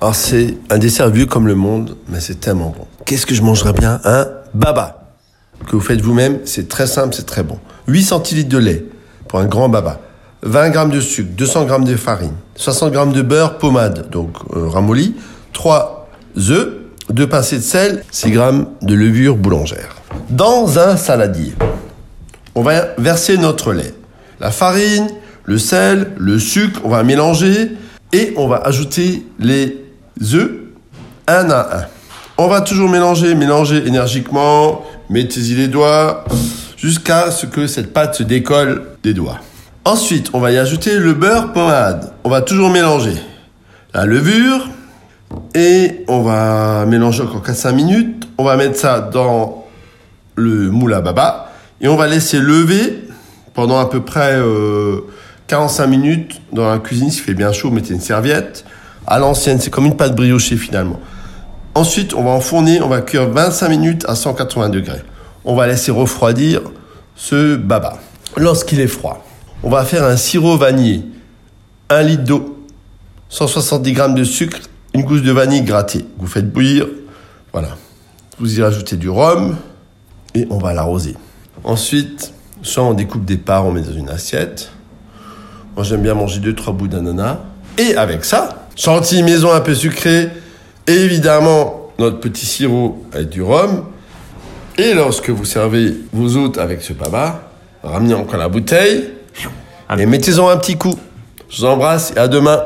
Alors c'est un dessert vieux comme le monde, mais c'est tellement bon. Qu'est-ce que je mangerais bien Un baba que vous faites vous-même, c'est très simple, c'est très bon. 8 centilitres de lait pour un grand baba. 20 g de sucre, 200 g de farine, 60 g de beurre pommade, donc euh, ramolli, 3 œufs, 2 pincées de sel, 6 g de levure boulangère. Dans un saladier, on va verser notre lait. La farine, le sel, le sucre, on va mélanger et on va ajouter les œufs un à un. On va toujours mélanger, mélanger énergiquement, mettez-y les doigts jusqu'à ce que cette pâte se décolle des doigts. Ensuite, on va y ajouter le beurre pommade. On va toujours mélanger la levure et on va mélanger encore 4-5 minutes. On va mettre ça dans le moule à baba et on va laisser lever pendant à peu près euh, 45 minutes dans la cuisine. S'il fait bien chaud, mettez une serviette. À l'ancienne, c'est comme une pâte briochée finalement. Ensuite, on va enfourner, on va cuire 25 minutes à 180 degrés. On va laisser refroidir ce baba. Lorsqu'il est froid, on va faire un sirop vanillé. 1 litre d'eau, 170 g de sucre, une gousse de vanille grattée. Vous faites bouillir, voilà. Vous y rajoutez du rhum et on va l'arroser. Ensuite, soit on découpe des parts, on met dans une assiette. Moi, j'aime bien manger 2-3 bouts d'ananas. Et avec ça, chantilly maison un peu sucré, et évidemment notre petit sirop avec du rhum. Et lorsque vous servez vos hôtes avec ce baba, ramenez encore la bouteille et mettez-en un petit coup. Je vous embrasse et à demain.